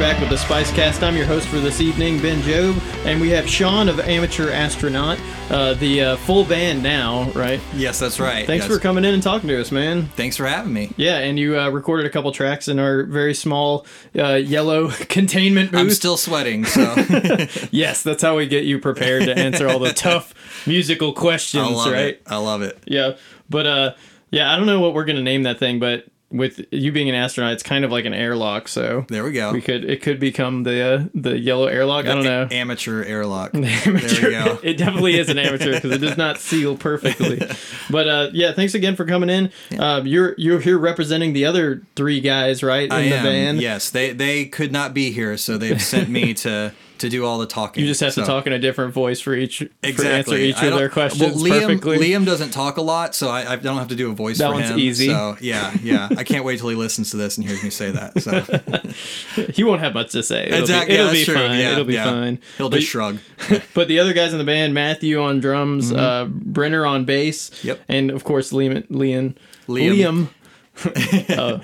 right, guys, you're back with the Spice Cast. I'm your host for this evening, Ben Job, and we have Sean of Amateur Astronaut, uh, the uh, full band now, right? Yes, that's right. Thanks Yes. for coming in and talking to us, man. Thanks for having me. Yeah, and you uh, recorded a couple tracks in our very small uh, yellow containment booth. I'm still sweating, so yes, that's how we get you prepared to answer all the tough musical questions, I love right? it. I love it. Yeah, but uh, yeah, I don't know what we're gonna name that thing, but with you being an astronaut, it's kind of like an airlock, so There we go. we could it could become the uh, the yellow airlock. I don't know. Amateur airlock. Amateur. There we go. It definitely is an amateur because it does not seal perfectly. But uh, yeah, thanks again for coming in. Uh, you're you're here representing the other three guys, right, in I the am. band. Yes, they they could not be here, so they've sent me to to do all the talking. You just have so. to talk in a different voice for each for answer each of their questions well, Liam, perfectly. Liam doesn't talk a lot, so I, I don't have to do a voice That for one's him. easy. So yeah, yeah. I can't wait till he listens to this and hears me say that. So he won't have much to say. It'll exactly. be, it'll yeah, be fine. Yeah, it'll be yeah. fine. He'll But- just shrug. But the other guys in the band, Matthew on drums, uh, Brenner on bass, Mm-hmm. Yep. and of course Liam. Liam. Liam. Liam. uh,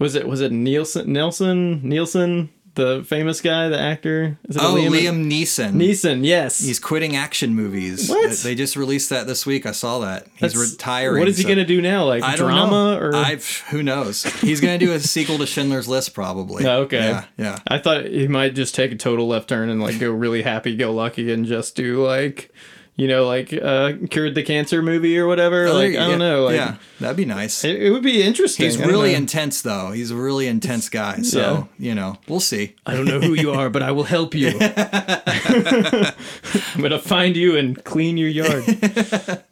was it was it Nielsen? Nelson Nielsen, the famous guy, the actor. Is it Oh, Liam? Liam Neeson. Neeson. Yes. He's quitting action movies. What? They just released that this week. I saw that. He's That's- retiring. What is he so- gonna do now? Like I drama or? I've who knows? He's gonna do a sequel to Schindler's List probably. Oh, okay. Yeah, yeah. I thought he might just take a total left turn and like go really happy go lucky and just do like, you know, like uh, cured the cancer movie or whatever. Oh, like yeah, I don't know. Like yeah, that'd be nice. it, it would be interesting. He's really intense though. He's a really intense guy. So you know, we'll see. I don't know who you are, but I will help you. I'm gonna find you and clean your yard.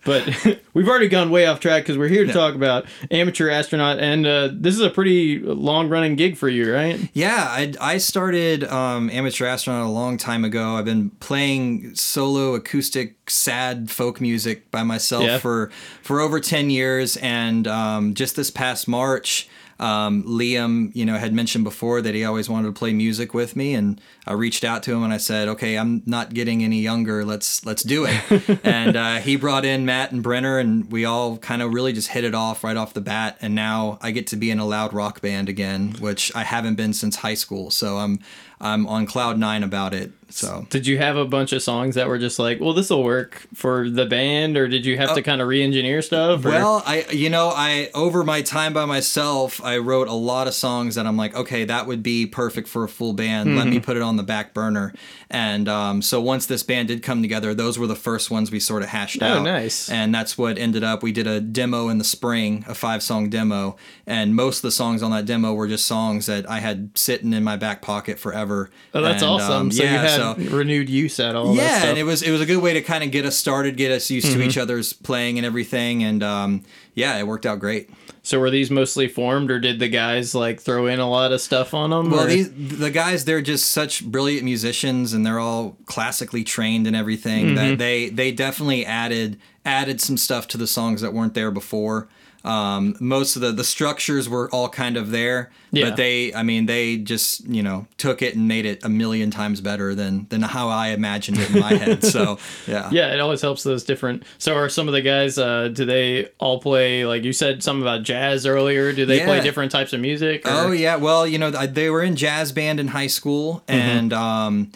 But we've already gone way off track because we're here to talk about amateur astronaut, and uh, this is a pretty long running gig for you, right? Yeah, I, I started um, amateur astronaut a long time ago. I've been playing solo acoustic sad folk music by myself Yeah. for for over ten years, and um, just this past March. Um, Liam, you know, had mentioned before that he always wanted to play music with me, and I reached out to him and I said, "Okay, I'm not getting any younger. Let's let's do it." and uh, he brought in Matt and Brenner, and we all kind of really just hit it off right off the bat. And now I get to be in a loud rock band again, which I haven't been since high school. So I'm I'm on cloud nine about it. So Did you have a bunch of songs that were just like, well, this will work for the band, or did you have to kind of re-engineer stuff? Or? Well, I you know I over my time by myself, I wrote a lot of songs that I'm like, okay, that would be perfect for a full band. Let me Mm-hmm. put it on the back burner. And um, so once this band did come together, those were the first ones we sort of hashed Oh, out. Oh, nice. And that's what ended up. We did a demo in the spring, a five song demo, and most of the songs on that demo were just songs that I had sitting in my back pocket forever. oh, that's And, awesome. um, so you yeah, had so renewed use at all. yeah, and it was it was a good way to kind of get us started, get us used Mm-hmm. to each other's playing and everything, and um, yeah, it worked out great. So were these mostly formed, or did the guys like throw in a lot of stuff on them? Well, these the guys they're just such brilliant musicians, and they're all classically trained and everything. Mm-hmm. That they they definitely added added some stuff to the songs that weren't there before. Um, most of the the structures were all kind of there, Yeah. but they I mean they just you know took it and made it a million times better than than how I imagined it in my head. So yeah. yeah, it always helps those different. So are some of the guys? Uh, do they all play like you said something about jazz earlier? Do they play different types of music? or- Oh yeah, well you know they were in jazz band in high school, Mm-hmm. and um,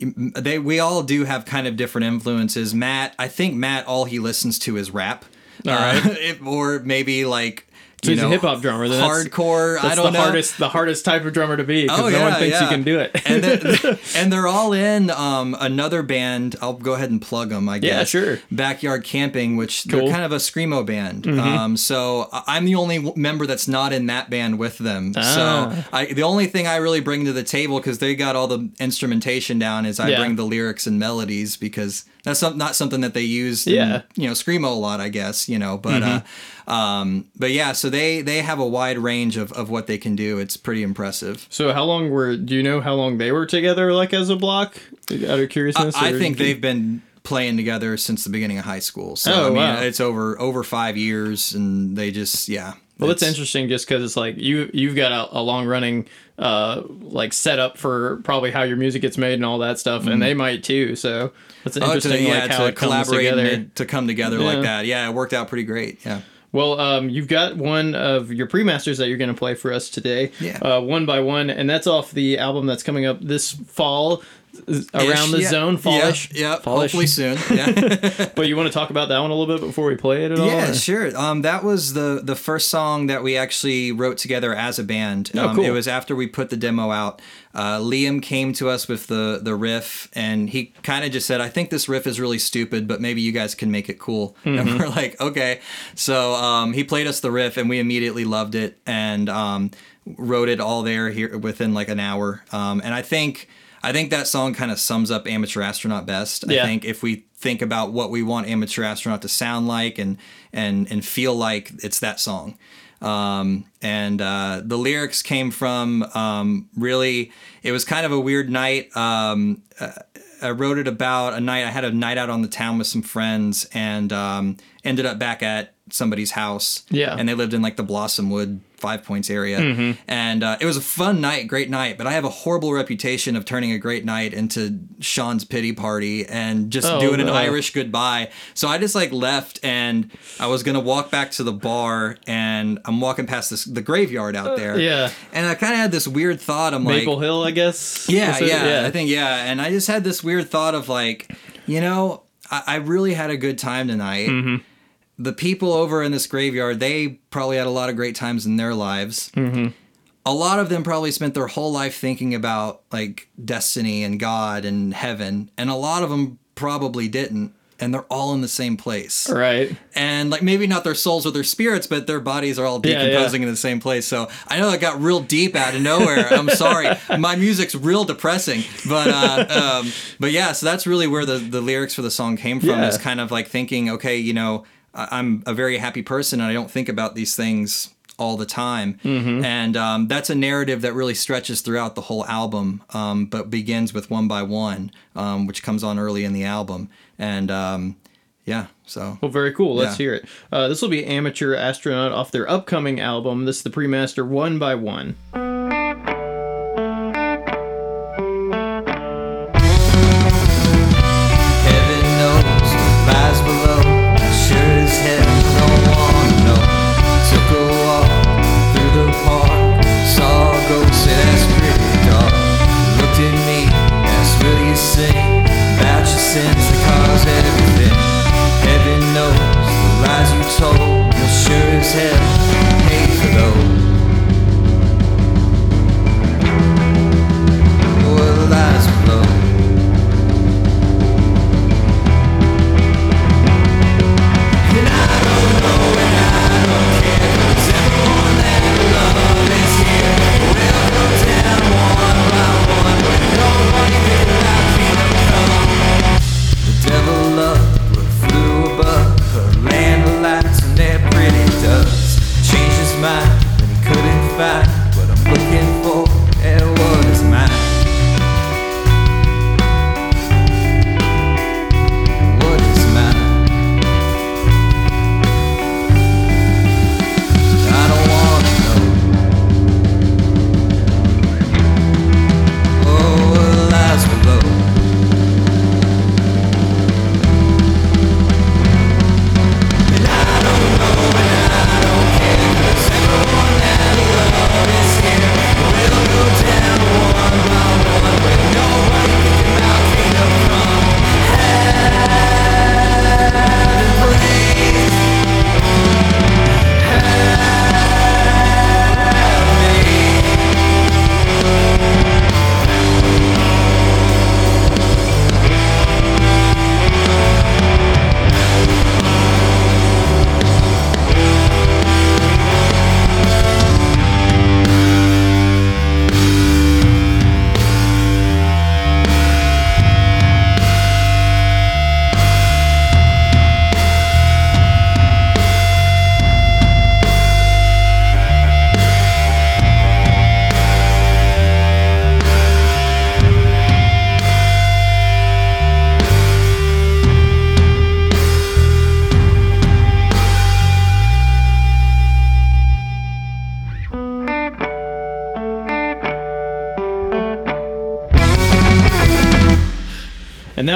they we all do have kind of different influences. Matt, I think Matt, all he listens to is rap, All Uh, it- or maybe like So you he's a know hip hop drummer. Then that's- hardcore. That's I don't the know. hardest, the hardest type of drummer to be because Oh, no one yeah, thinks you can do it. and they're, and they're all in um, another band. I'll go ahead and plug them. I guess. Yeah, sure. Backyard Camping, which Cool. Mm-hmm. they're kind of a screamo band. Um, so I'm the only member that's not in that band with them. Ah. So I, the only thing I really bring to the table because they got all the instrumentation down is I Yeah. bring the lyrics and melodies because that's some, not something that they use. Yeah. Mm-hmm. In, you know, screamo a lot, I guess. You know, but. Uh, um, but yeah, so they they have a wide range of, of what they can do. It's pretty impressive. so how long were? Do you know how long they were together? Like as a block, out of curiousness. I or- think they've been playing together since the beginning of high school. So Oh, I mean, wow. it's over over five years, and they just yeah. Well, that's it's- interesting, just because it's like you you've got a, a long running uh like setup for probably how your music gets made and all that stuff, and they might too. So that's Mm-hmm. Oh, interesting, to, yeah, like how to it comes collaborate together. to come together Yeah. like that. Yeah, it worked out pretty great. Yeah. Well, um, you've got one of your pre-masters that you're going to play for us today. Yeah. Uh, one by one, and that's off the album that's coming up this fall, around the yeah. zone, fallish. Yeah, yeah Fallish. hopefully soon. Yeah. But you want to talk about that one a little bit before we play it at all? Yeah, or- sure. Um, that was the the first song that we actually wrote together as a band. Oh, um, cool. It was after we put the demo out. Uh, Liam came to us with the the riff, and he kind of just said, "I think this riff is really stupid, but maybe you guys can make it cool." Mm-hmm. And we're like, "Okay." So um, he played us the riff, and we immediately loved it, and um, wrote it all there here within like an hour. Um, and I think. I think that song kind of sums up Amateur Astronaut best. Yeah. I think if we think about what we want amateur astronaut to sound like and and and feel like it's that song um, and uh, the lyrics came from um, really it was kind of a weird night um, uh, i wrote it about a night i had a night out on the town with some friends and um, ended up back at somebody's house Yeah. and they lived in like the blossomwood five points area Mm-hmm. and uh, it was a fun night great night but i have a horrible reputation of turning a great night into sean's pity party and just Oh, doing an no. irish goodbye so i just like left and i was gonna walk back to the bar and i'm walking past this the graveyard out there Uh, yeah. and i kind of had this weird thought i'm Maple like Hill, I guess. yeah, it? yeah, I think yeah. And I just had this weird thought of like, you know, I, I really had a good time tonight. Mm-hmm. The people over in this graveyard, they probably had a lot of great times in their lives. Mm-hmm. A lot of them probably spent their whole life thinking about like destiny and God and heaven, and a lot of them probably didn't. And they're all in the same place Right. and like maybe not their souls or their spirits, but their bodies are all Yeah, yeah. decomposing in the same place. So I know it got real deep out of nowhere. I'm sorry, my music's real depressing, but uh, um, but yeah, so that's really where the the lyrics for the song came from. Yeah. Is kind of like thinking, okay, you know, I'm a very happy person, and I don't think about these things all the time Mm-hmm. and um, that's a narrative that really stretches throughout the whole album um, but begins with one by one um, which comes on early in the album and um, yeah so Well, very cool. Let's Yeah. hear it. Uh, this will be Amateur Astronaut off their upcoming album. This is the pre-master one by one.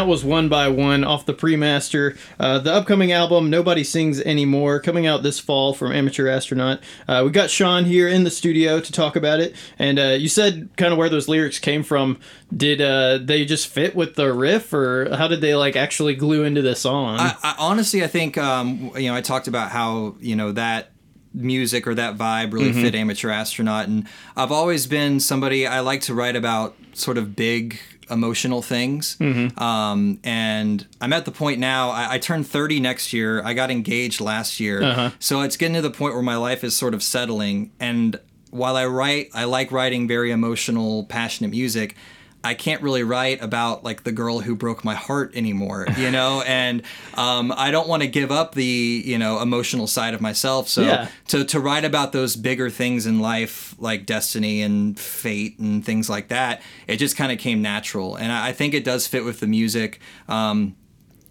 Was one by one off the pre-master. Uh, the upcoming album, Nobody Sings Anymore, coming out this fall from Amateur Astronaut. Uh, we got Sean here in the studio to talk about it, and uh, you said kind of where those lyrics came from. Did uh, they just fit with the riff, or how did they like actually glue into the song? I, I, honestly, I think um, you know I talked about how you know that music or that vibe really mm-hmm. fit amateur astronaut and i've always been somebody i like to write about sort of big emotional things mm-hmm. um, and i'm at the point now I, I turned 30 next year i got engaged last year uh-huh. so it's getting to the point where my life is sort of settling and while i write i like writing very emotional passionate music I can't really write about like the girl who broke my heart anymore, you know, and um, I don't want to give up the you know emotional side of myself. So yeah. to to write about those bigger things in life like destiny and fate and things like that, it just kind of came natural, and I, I, think it does fit with the music. Um,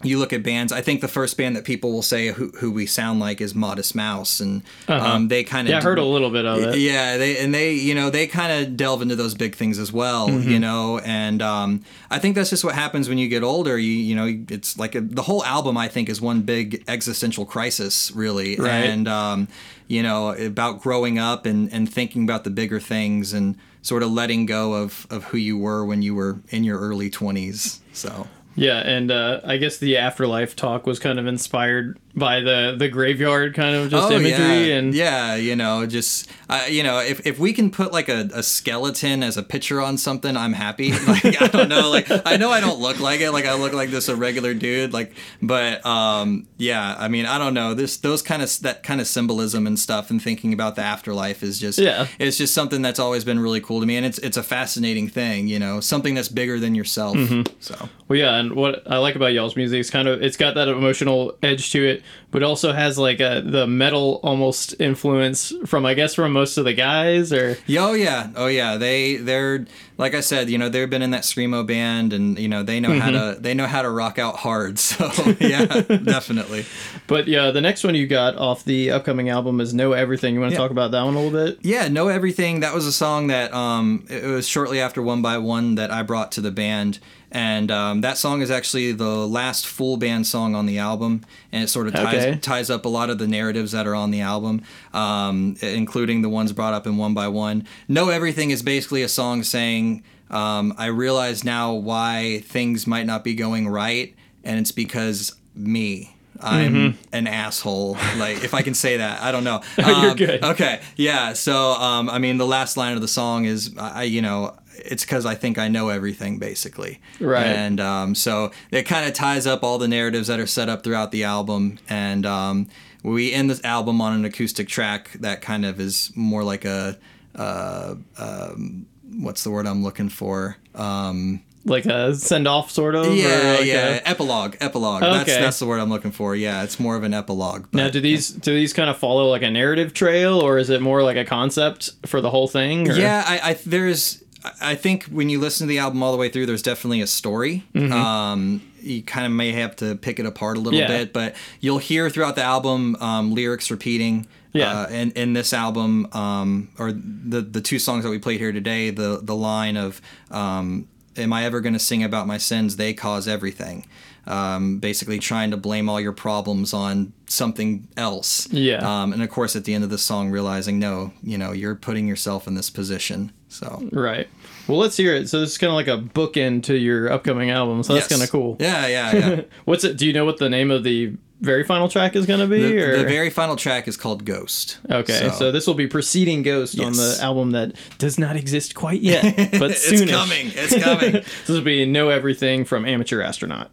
you look at bands. I think the first band that people will say who, who we sound like is Modest Mouse, and uh-huh. um, they kind of yeah, I heard a little bit of it. Yeah, they and they you know they kind of delve into those big things as well, mm-hmm. you know, and um, I think that's just what happens when you get older. You you know, it's like a, the whole album. I think is one big existential crisis, really, right. and um, you know about growing up and and thinking about the bigger things and sort of letting go of of who you were when you were in your early twenties. So. Yeah, and uh, I guess the afterlife talk was kind of inspired by the the graveyard kind of just oh, imagery yeah. and yeah you know just uh, you know if, if we can put like a, a skeleton as a picture on something i'm happy like i don't know like i know i don't look like it like i look like this a regular dude like but um yeah i mean i don't know this those kind of that kind of symbolism and stuff and thinking about the afterlife is just yeah it's just something that's always been really cool to me and it's it's a fascinating thing you know something that's bigger than yourself mm-hmm. so well yeah and what i like about y'all's music is kind of it's got that emotional edge to it but also has like a the metal almost influence from I guess from most of the guys or? Oh yeah. Oh yeah. They they're like I said you know they've been in that screamo band and you know they know mm-hmm. how to they know how to rock out hard so yeah definitely. But yeah the next one you got off the upcoming album is Know Everything. You want to yeah. talk about that one a little bit? Yeah Know Everything. That was a song that um it was shortly after One by One that I brought to the band and um, that song is actually the last full band song on the album, and it sort of ties okay. ties up a lot of the narratives that are on the album, um, including the ones brought up in One by One. Know Everything is basically a song saying, um, "I realize now why things might not be going right, and it's because me." I'm mm-hmm. an asshole. Like, if I can say that, I don't know. Um, You're good. Okay, yeah. So, um, I mean, the last line of the song is, I, you know, it's because I think I know everything basically. Right. And um, so it kind of ties up all the narratives that are set up throughout the album. And um, we end this album on an acoustic track that kind of is more like a, uh, um, what's the word I'm looking for? Um, like a send off sort of yeah like yeah a... epilogue epilogue okay. that's that's the word i'm looking for yeah it's more of an epilogue but, now do these do these kind of follow like a narrative trail or is it more like a concept for the whole thing or? yeah I, I there's I think when you listen to the album all the way through, there's definitely a story. Mm-hmm. Um, you kind of may have to pick it apart a little yeah. bit, but you'll hear throughout the album um, lyrics repeating. Yeah. Uh, in, in this album, um, or the the two songs that we played here today, the the line of um, "Am I ever going to sing about my sins? They cause everything." Um, basically trying to blame all your problems on something else. Yeah. Um, and of course, at the end of the song, realizing, no, you know, you're putting yourself in this position. So. Right. Well, let's hear it. So this is kind of like a bookend to your upcoming album. So that's yes. kind of cool. Yeah, yeah, yeah. What's it? Do you know what the name of the very final track is going to be? The, the, very final track is called Ghost. Okay, so, so this will be preceding Ghost yes. on the album that does not exist quite yet, but soon. it's coming. It's coming. this will be Know Everything from Amateur Astronaut.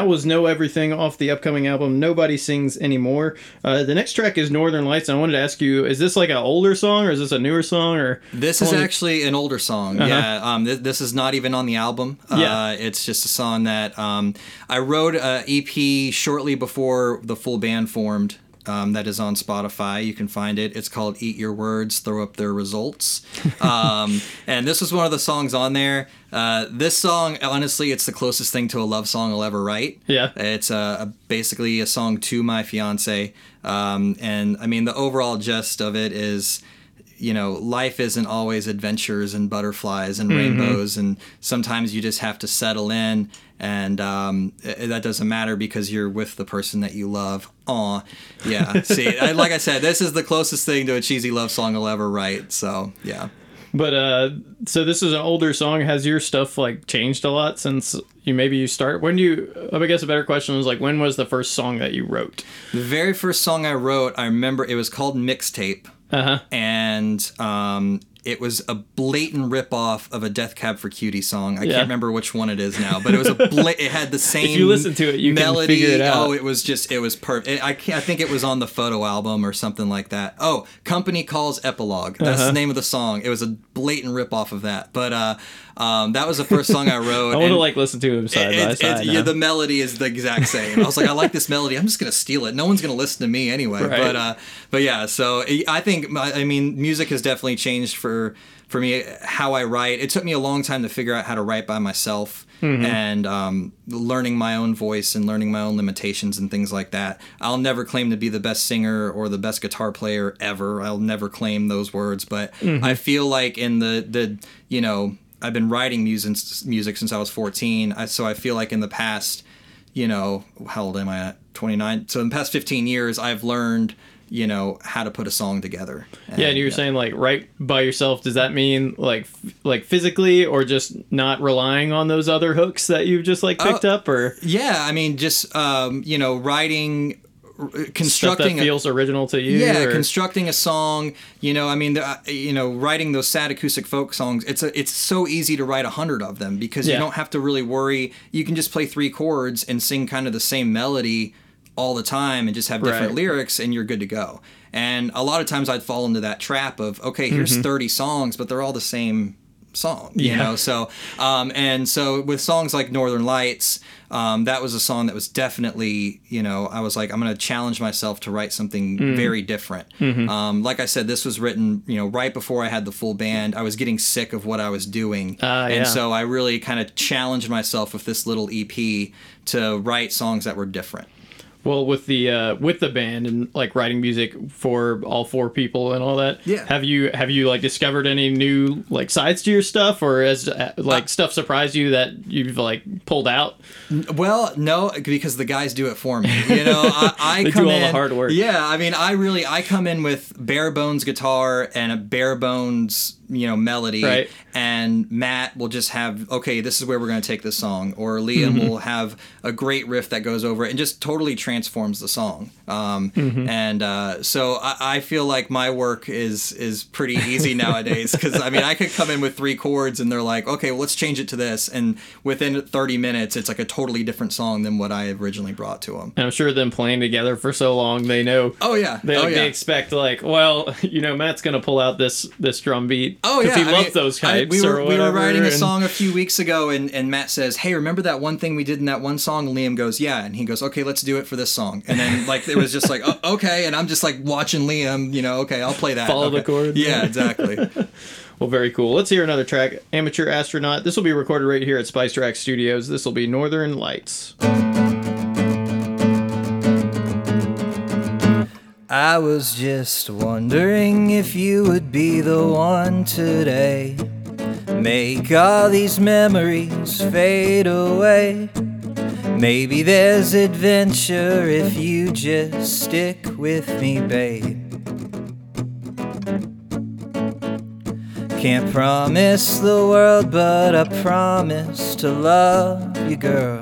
Was Know Everything off the upcoming album Nobody Sings Anymore. Uh, the next track is Northern Lights. And I wanted to ask you, is this like an older song or is this a newer song? Or This is actually an older song. Yeah, um, th- this is not even on the album. Uh-huh. Yeah. Uh, it's just a song that um, I wrote a EP shortly before the full band formed. Um, that is on Spotify. You can find it. It's called "Eat Your Words, Throw Up Their Results," um, and this was one of the songs on there. Uh, this song, honestly, it's the closest thing to a love song I'll ever write. Yeah. It's uh, a, basically a song to my fiance, um, and I mean the overall gist of it is you know, life isn't always adventures and butterflies and rainbows, and sometimes you just have to settle in, and um, that doesn't matter because you're with the person that you love. Aw, yeah. See, I, like I said, this is the closest thing to a cheesy love song I'll ever write. So yeah. But uh, so this is an older song. Has your stuff like changed a lot since you maybe you start? When do you? I guess a better question was like, when was the first song that you wrote? The very first song I wrote, I remember it was called Mixtape. Uh huh. and um, it was a blatant ripoff of a Death Cab for Cutie song. I Yeah. can't remember which one it is now, but it was a bla- it had the same. you listen to it, you can melody. figure it out. Oh, it was just it was perfect. I can't, I think it was on the photo album or something like that. Oh, Company Calls Epilogue. That's Uh-huh. the name of the song. It was a blatant ripoff of that, but uh, um, that was the first song I wrote. I want to like listen to them side by it's- side. yeah, the melody is the exact same. I was like, I like this melody. I'm just gonna steal it. No one's gonna listen to me anyway. Right. But uh, but yeah. So I think I mean music has definitely changed for for me how I write. It took me a long time to figure out how to write by myself Mm-hmm. and um, learning my own voice and learning my own limitations and things like that. I'll never claim to be the best singer or the best guitar player ever. I'll never claim those words. But Mm-hmm. I feel like in the the you know I've been writing music music since I was 14. I, so I feel like in the past, you know, how old am I at? 29. So in the past 15 years, I've learned, you know, how to put a song together. yeah, and you were saying like write by yourself. Does that mean like f- like physically, or just not relying on those other hooks that you've just like picked Oh, up, or Yeah, I mean, just um, you know, writing, r- stuff that constructing. a- feels original to you? yeah, or- constructing a song. You know, I mean, the, uh, you know, writing those sad acoustic folk songs. It's a, it's so easy to write a hundred of them because Yeah. you don't have to really worry. You can just play three chords and sing kind of the same melody all the time and just have different Right. lyrics and you're good to go. And a lot of times I'd fall into that trap of okay, here's 30 songs, but they're all the same song you Yeah. know so um and so with songs like northern lights um that was a song that was definitely you know i was like i'm gonna challenge myself to write something Mm. very different Mm-hmm. um like i said this was written you know right before i had the full band i was getting sick of what i was doing yeah. and so i really kind of challenged myself with this little ep to write songs that were different Well, with the uh, with the band and like writing music for all four people and all that. Yeah. Have you have you like discovered any new like sides to your stuff, or has uh, like stuff surprised you that you've like pulled out? Well, no, because the guys do it for me. You know, I, I They come do all the hard work. Yeah, I mean, I really I come in with bare bones guitar and a bare bones you know melody, Right. and Matt will just have okay, this is where we're going to take this song, or Liam Mm-hmm. will have a great riff that goes over it and just totally transforms the song. Um, Mm-hmm. And uh, so I, I feel like my work is is pretty easy nowadays because I mean I could come in with three chords and they're like, okay, well, let's change it to this, and within 30 minutes, it's like a totally different song than what I originally brought to them. And I'm sure them playing together for so long, they know. Oh yeah, They, oh like, yeah. they expect like, well, you know, Matt's gonna pull out this this drum beat. Oh yeah, he I loves mean, those I- types. we were we were writing a and- song a few weeks ago, and, and Matt says, "Hey, remember that one thing we did in that one song?" And Liam goes, "Yeah," and he goes, "Okay, let's do it for this song." And then like it was just like, oh, "Okay," and I'm just like watching Liam, you know, okay, I'll play that. Follow the chord. Yeah, exactly. Well, very cool. Let's hear another track. Amateur Astronaut. This will be recorded right here at Spice Rack Studios. This will be Northern Lights. I was just wondering if you would be the one today. Make all these memories fade away. Maybe there's adventure if you just stick with me, babe. Can't promise the world, but I promise to love you, girl.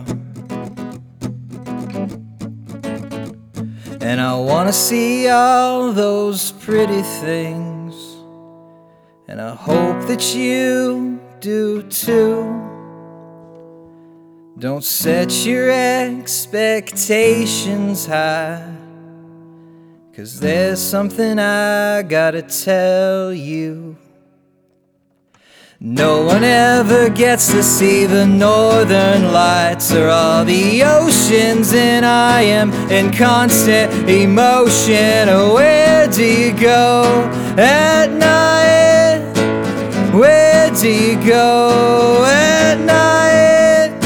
And I wanna see all those pretty things. And I hope that you do too. Don't set your expectations high. Cause there's something I gotta tell you. No one ever gets to see the northern lights or all the oceans, and I am in constant emotion. Oh, where do you go at night? Where do you go at night?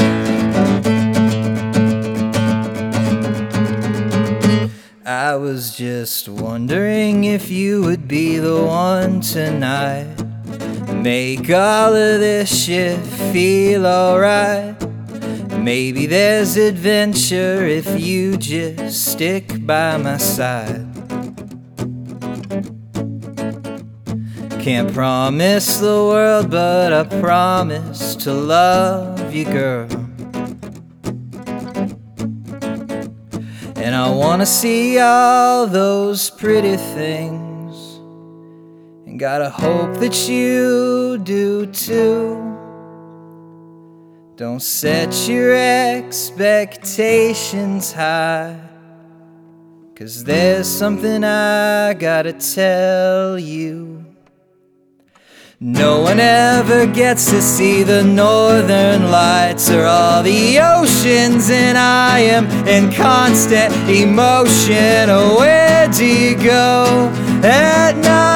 I was just wondering if you would be the one tonight. Make all of this shit feel alright. Maybe there's adventure if you just stick by my side. Can't promise the world, but I promise to love you, girl. And I wanna see all those pretty things. Gotta hope that you do too. Don't set your expectations high. Cause there's something I gotta tell you. No one ever gets to see the northern lights or all the oceans, and I am in constant emotion. Oh, where do you go at night?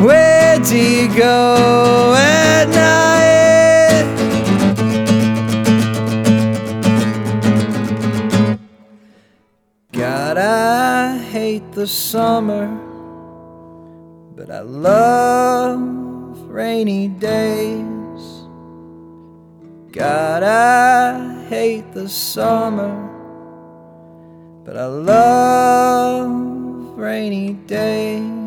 Where do you go at night? God, I hate the summer, but I love rainy days. God, I hate the summer, but I love rainy days.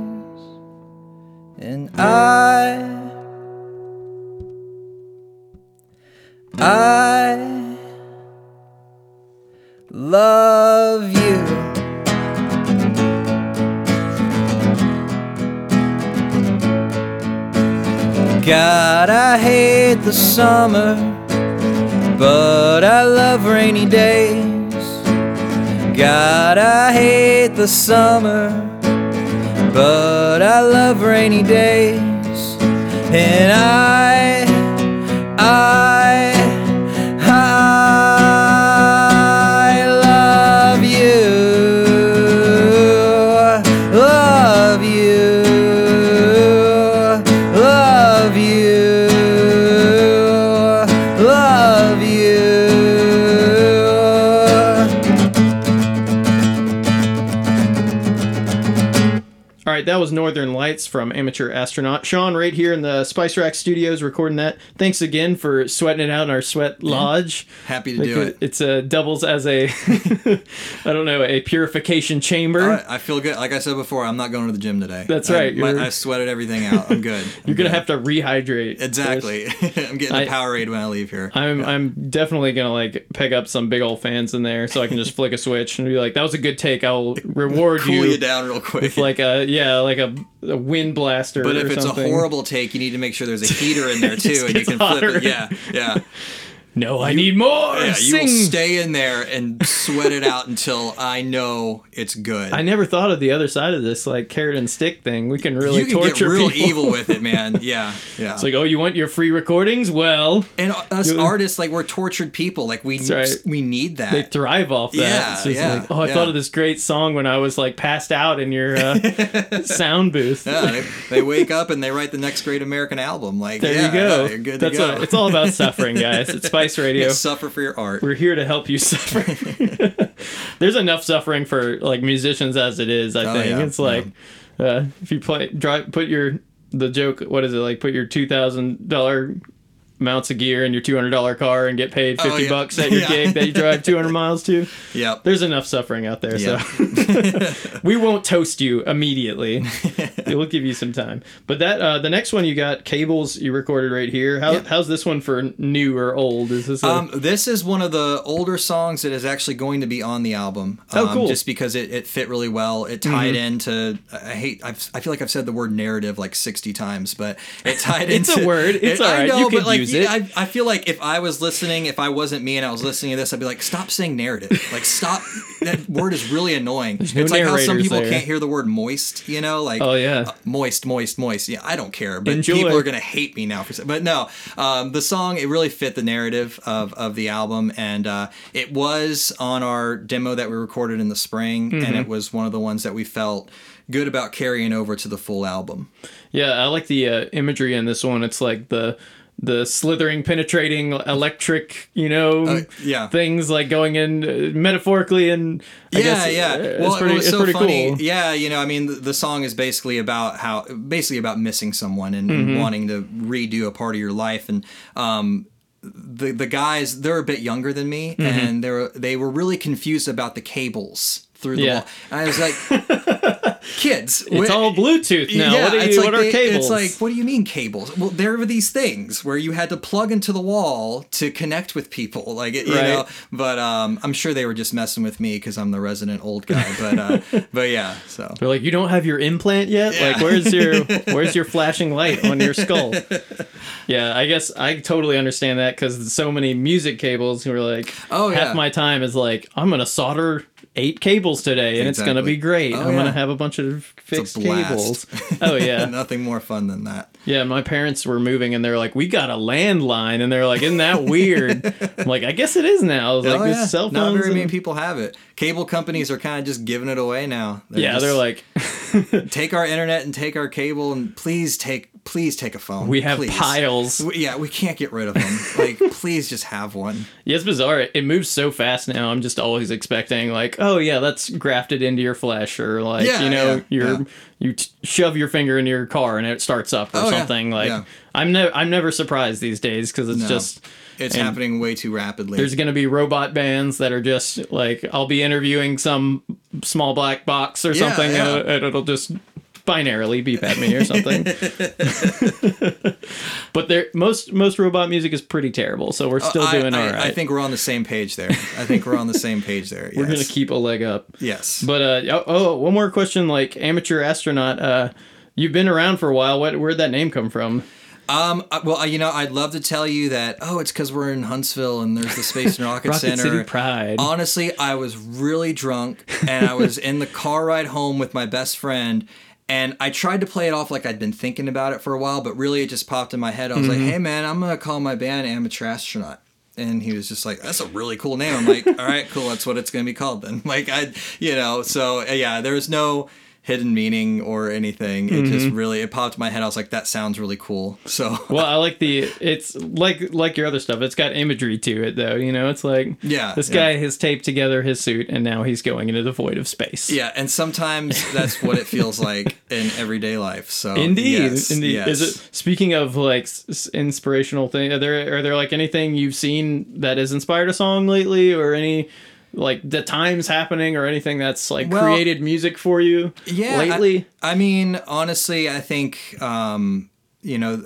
And I, I love you. God, I hate the summer, but I love rainy days. God, I hate the summer, but I love rainy days. And I, I, All right, that was Northern Lights from Amateur Astronaut. Sean, right here in the Spice Rack Studios, recording that. Thanks again for sweating it out in our sweat lodge. Happy to Like, do it. It's a doubles as a, I don't know, a purification chamber. I, I feel good. Like I said before, I'm not going to the gym today. That's I- right, my- I sweated everything out. I'm good. You're gonna have to rehydrate. exactly. I'm getting I- a Powerade when I leave here. I'm I'm definitely gonna like pick up some big old fans in there so I can just flick a switch and be like, that was a good take. I'll reward you. Cool you, you down real quick. with like a yeah, like a, a wind blaster. But if it's something. a horrible take, you need to make sure there's a heater in there too, and you can flip hotter. it. Yeah, yeah, no, I need more. yeah. You will stay in there and sweat it out until I know it's good. I never thought of the other side of this, like carrot and stick thing. We can really you can torture get real people. evil with it, man. Yeah, yeah. It's like, oh, you want your free recordings? Well, and us you- artists, like we're tortured people. Like we right. we need that. they thrive off that. Yeah, it's just yeah, like, oh, I yeah. thought of this great song when I was like passed out in your uh, sound booth. yeah, they, they wake up and they write the next great American album. Like There yeah, you go. yeah, you're good That's to go. what it's all about suffering, guys. It's Spice Radio. Yeah, suffer for your art. We're here to help you suffer. There's enough suffering for like musicians as it is. I Oh, think yeah, it's like uh, if you play, drive, put your the joke. What is it like? Put your two thousand dollar mounts of gear in your two hundred dollar car and get paid fifty Oh, yeah. bucks at your Yeah. gig that you drive two hundred miles to. Yep. There's enough suffering out there, Yeah. so we won't toast you immediately. we'll give you some time. But that uh, the next one you got cables you recorded right here. How, Yep. How's this one for new or old? Is this a, Um, this is one of the older songs that is actually going to be on the album. Oh, um, cool. Just because it, it fit really well. It tied into. I hate. I've, I feel like I've said the word narrative like sixty times, but it tied It's into. It's a word. It's it, all I know, You could like use Is Yeah, it? I, I feel like if I was listening, if I wasn't me and I was listening to this, I'd be like, stop saying narrative. Like, stop. that word is really annoying. no it's like how some people there. can't hear the word moist, you know? Like, Oh, yeah. uh, moist, moist, moist. Yeah, I don't care. But Enjoy. people are going to hate me now for saying But no, um, the song, it really fit the narrative of, of the album. And uh, it was on our demo that we recorded in the spring. Mm-hmm. And it was one of the ones that we felt good about carrying over to the full album. Yeah, I like the uh, imagery in this one. It's like the the slithering, penetrating, electric, you know, Uh, yeah. things like going in uh, metaphorically and I yeah, guess, yeah. uh, it's well, pretty, it was it's so pretty funny. cool. Yeah, you know, I mean, the, the song is basically about how, basically about missing someone and, Mm-hmm. wanting to redo a part of your life, and um, the the guys they're a bit younger than me, Mm-hmm. and they were they were really confused about the cables through the Yeah. wall. And I was like, kids, It's all Bluetooth now. what, are it's you, like what are they- cables? It's like, what do you mean cables? Well, there were these things where you had to plug into the wall to connect with people, like you Right. know. But um, I'm sure they were just messing with me because I'm the resident old guy. But uh, but yeah, so They're like, you don't have your implant yet. Yeah. Like, where's your where's your flashing light on your skull? Yeah, I guess I totally understand that because so many music cables who are like, Oh, half yeah. my time is like, I'm gonna solder eight cables today, and it's gonna be great. Oh, I'm gonna have a bunch of fixed cables. Oh yeah, nothing more fun than that. yeah. My parents were moving, and they're like, we got a landline, and they're like, isn't that weird? I'm like, I guess it is now. Like, oh this yeah, cell phones. not very many people have it. Cable companies are kind of just giving it away now. yeah, just, they're like, take our internet and take our cable and please take please take a phone. we have please. piles. We- yeah, we can't get rid of them. like, please just have one. Yeah, it's bizarre. It moves so fast now. I'm just always expecting like, oh yeah, that's grafted into your flesh, or like Yeah, you know, yeah, you're yeah. you t- shove your finger into your car and it starts up or Oh, something. Like. I'm never I'm never surprised these days because it's No. just It's happening way too rapidly. there's gonna be robot bands that are just like I'll be interviewing some small black box or something, and it'll just binarily beep at me or something. but there most most robot music is pretty terrible, so we're still I, doing I, all right. I think we're on the same page there. I think we're on the same page there. we're gonna keep a leg up. Yes. But uh, oh, oh, one more question. Like amateur astronaut, uh, you've been around for a while. What, where'd that name come from? Um. uh, Well, uh, you know, I'd love to tell you that. Oh, it's because we're in Huntsville and there's the Space and Rocket, Rocket Center. City Pride. Honestly, I was really drunk and I was in the car ride home with my best friend. And I tried to play it off like I'd been thinking about it for a while, but really it just popped in my head. I was Mm-hmm. like, "Hey, man, I'm gonna call my band Amateur Astronaut." And he was just like, "That's a really cool name." I'm like, "All right, cool. That's what it's gonna be called then." Like I, you know, so yeah, there was no hidden meaning or anything. It just Mm-hmm. really it popped in my head. I was like, "That sounds really cool." So Well, I like the. It's like like your other stuff. It's got imagery to it, though. You know, it's like Yeah, this yeah. guy has taped together his suit, and now he's going into the void of space. Yeah, and sometimes that's what it feels like in everyday life. So Indeed, yes, indeed. yes. Is it speaking of like s- inspirational thing? Are there are there like anything you've seen that has inspired a song lately, or any like the times happening, or anything that's like Well, created music for you? yeah, lately. I, I mean, honestly, I think um, you know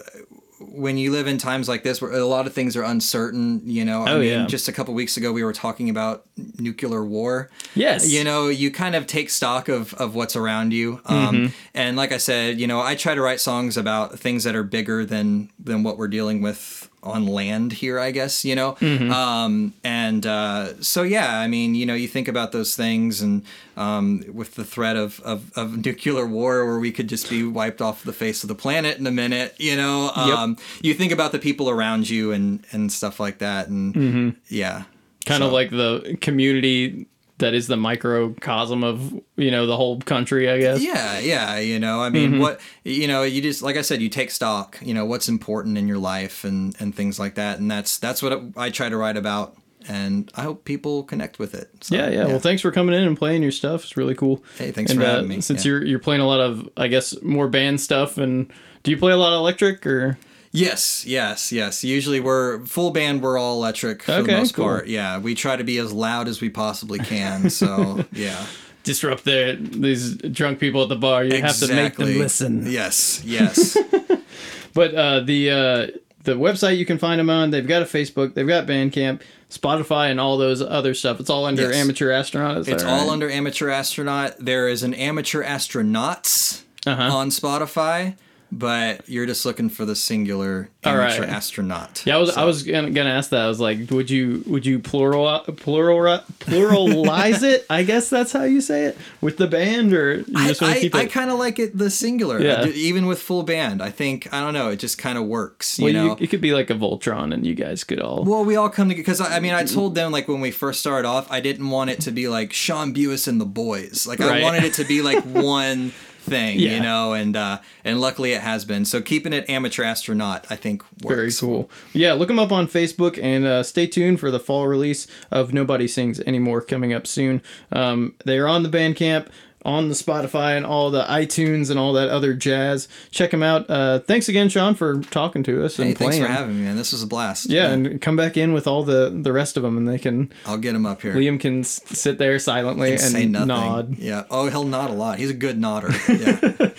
when you live in times like this where a lot of things are uncertain. You know, I Oh, mean, yeah. just a couple weeks ago we were talking about nuclear war. yes, you know you kind of take stock of, of what's around you um, Mm-hmm. and like i said you know i try to write songs about things that are bigger than than what we're dealing with on land here i guess you know? Mm-hmm. um, and uh, so yeah i mean you know you think about those things and um, with the threat of, of, of nuclear war where we could just be wiped off the face of the planet in a minute you know? Um, you think about the people around you and and stuff like that and yeah. Kind of like the community that is the microcosm of you know the whole country. I guess. Yeah, yeah, you know, I mean, what you know, you just like I said, you take stock, you know, what's important in your life and and things like that, and that's that's what I try to write about, and I hope people connect with it. So, Yeah, yeah, Well, thanks for coming in and playing your stuff. It's really cool. Hey, thanks and, for uh, having me. Since Yeah. you're you're playing a lot of, I guess, more band stuff, and do you play a lot of electric or? Yes, yes, yes. Usually we're full band. We're all electric for Okay, the most cool. part. Yeah, we try to be as loud as we possibly can. So yeah, disrupt the these drunk people at the bar. You have to make them listen. Yes, yes. But uh, the uh, the website you can find them on. They've got a Facebook. They've got Bandcamp, Spotify, and all those other stuff. It's all under Yes. Amateur Astronaut. It's all under Amateur Astronaut. There is an Amateur Astronauts Uh-huh. on Spotify. But you're just looking for the singular amateur right. astronaut. Yeah, I was So- I was gonna, gonna ask that. I was like, would you would you plural plural pluralize it? I guess that's how you say it with the band, or you I, just want to keep I kind of like it the singular, Yeah. Do- even with full band. I think I don't know. It just kind of works, you well, know. you, it could be like a Voltron, and you guys could all. Well, we all come together because I, I mean, I told them like when we first started off, I didn't want it to be like Sean Bewis and the Boys. Like I wanted it to be like one thing, Yeah. you know, and uh, and luckily it has been. So keeping it amateur astronaut, I think works. Very cool. Yeah, look them up on Facebook and uh, stay tuned for the fall release of Nobody Sings Anymore coming up soon. Um, they are on the Bandcamp, on the Spotify, and all the iTunes and all that other jazz. Check them out. Uh, thanks again, Sean, for talking to us and Hey, thanks for having me, man. This was a blast. yeah, and come back in with all the the rest of them, and they can I'll get him up here. Liam can s- sit there silently and, say nothing. nod. Yeah. Oh, he'll nod a lot. He's a good nodder. Yeah.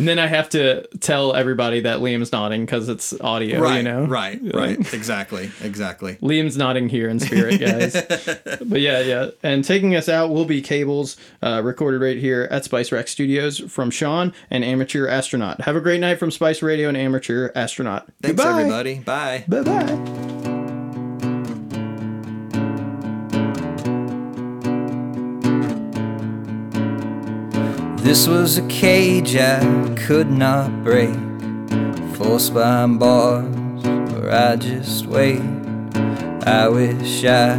And then I have to tell everybody that Liam's nodding because it's audio, right. you know? Right. Right. exactly. Exactly. Liam's nodding here in spirit, guys. but yeah, yeah. And taking us out will be Cables, uh, recorded right here at Spice Rack Studios from Sean and Amateur Astronaut. Have a great night from Spice Radio and Amateur Astronaut. Thanks, Goodbye. everybody. Bye. Bye bye. This was a cage I could not break, forced behind bars where I just wait. I wish I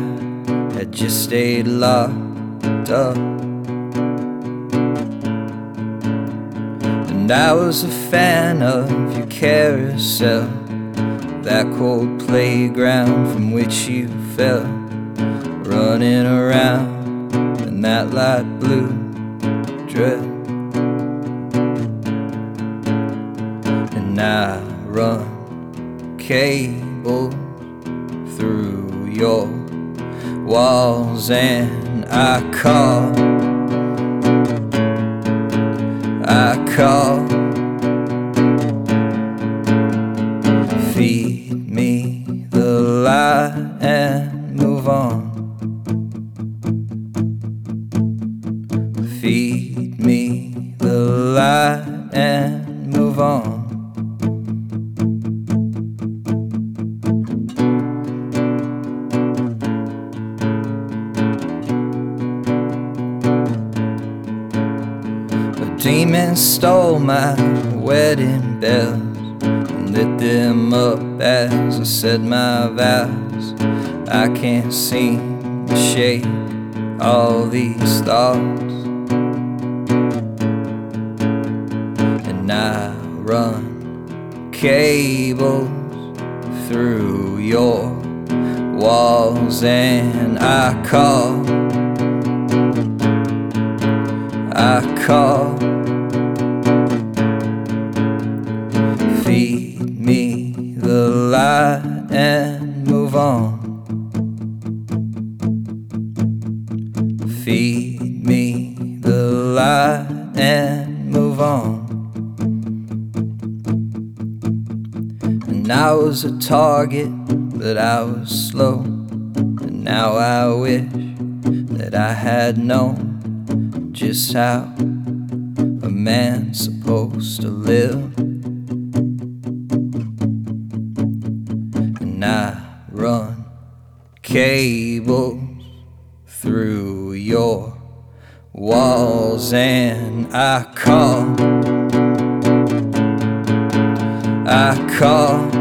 had just stayed locked up. And I was a fan of your carousel, that cold playground from which you fell, running around in that light blue dress. I run cables through your walls and I call I call. Feed me the light and move on. Feed me the light and move on stole my wedding bells and lit them up as I said my vows. I can't seem to shake all these thoughts, and I run cables through your walls, and I call. I call. Was a target, but I was slow. And now I wish that I had known just how a man's supposed to live. And I run cables through your walls, and I call. I call.